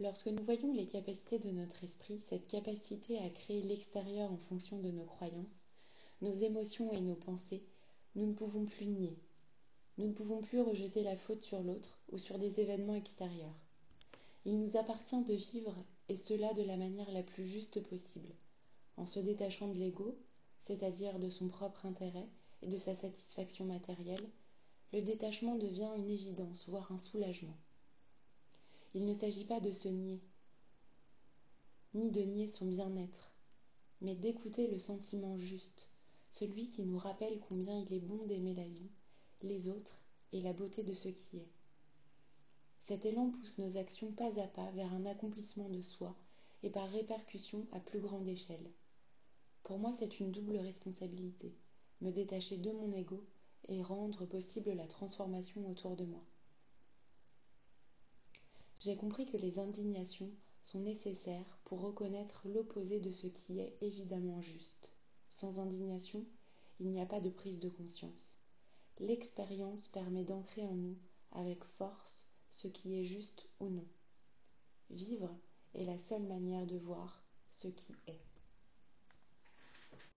Lorsque nous voyons les capacités de notre esprit, cette capacité à créer l'extérieur en fonction de nos croyances, nos émotions et nos pensées, nous ne pouvons plus nier. Nous ne pouvons plus rejeter la faute sur l'autre ou sur des événements extérieurs. Il nous appartient de vivre et cela de la manière la plus juste possible, en se détachant de l'ego, c'est-à-dire de son propre intérêt et de sa satisfaction matérielle, le détachement devient une évidence, voire un soulagement. Il ne s'agit pas de se nier, ni de nier son bien-être, mais d'écouter le sentiment juste, celui qui nous rappelle combien il est bon d'aimer la vie, les autres et la beauté de ce qui est. Cet élan pousse nos actions pas à pas vers un accomplissement de soi et par répercussion à plus grande échelle. Pour moi, c'est une double responsabilité, me détacher de mon ego et rendre possible la transformation autour de moi. J'ai compris que les indignations sont nécessaires pour reconnaître l'opposé de ce qui est évidemment juste. Sans indignation, il n'y a pas de prise de conscience. L'expérience permet d'ancrer en nous avec force ce qui est juste ou non. Vivre est la seule manière de voir ce qui est.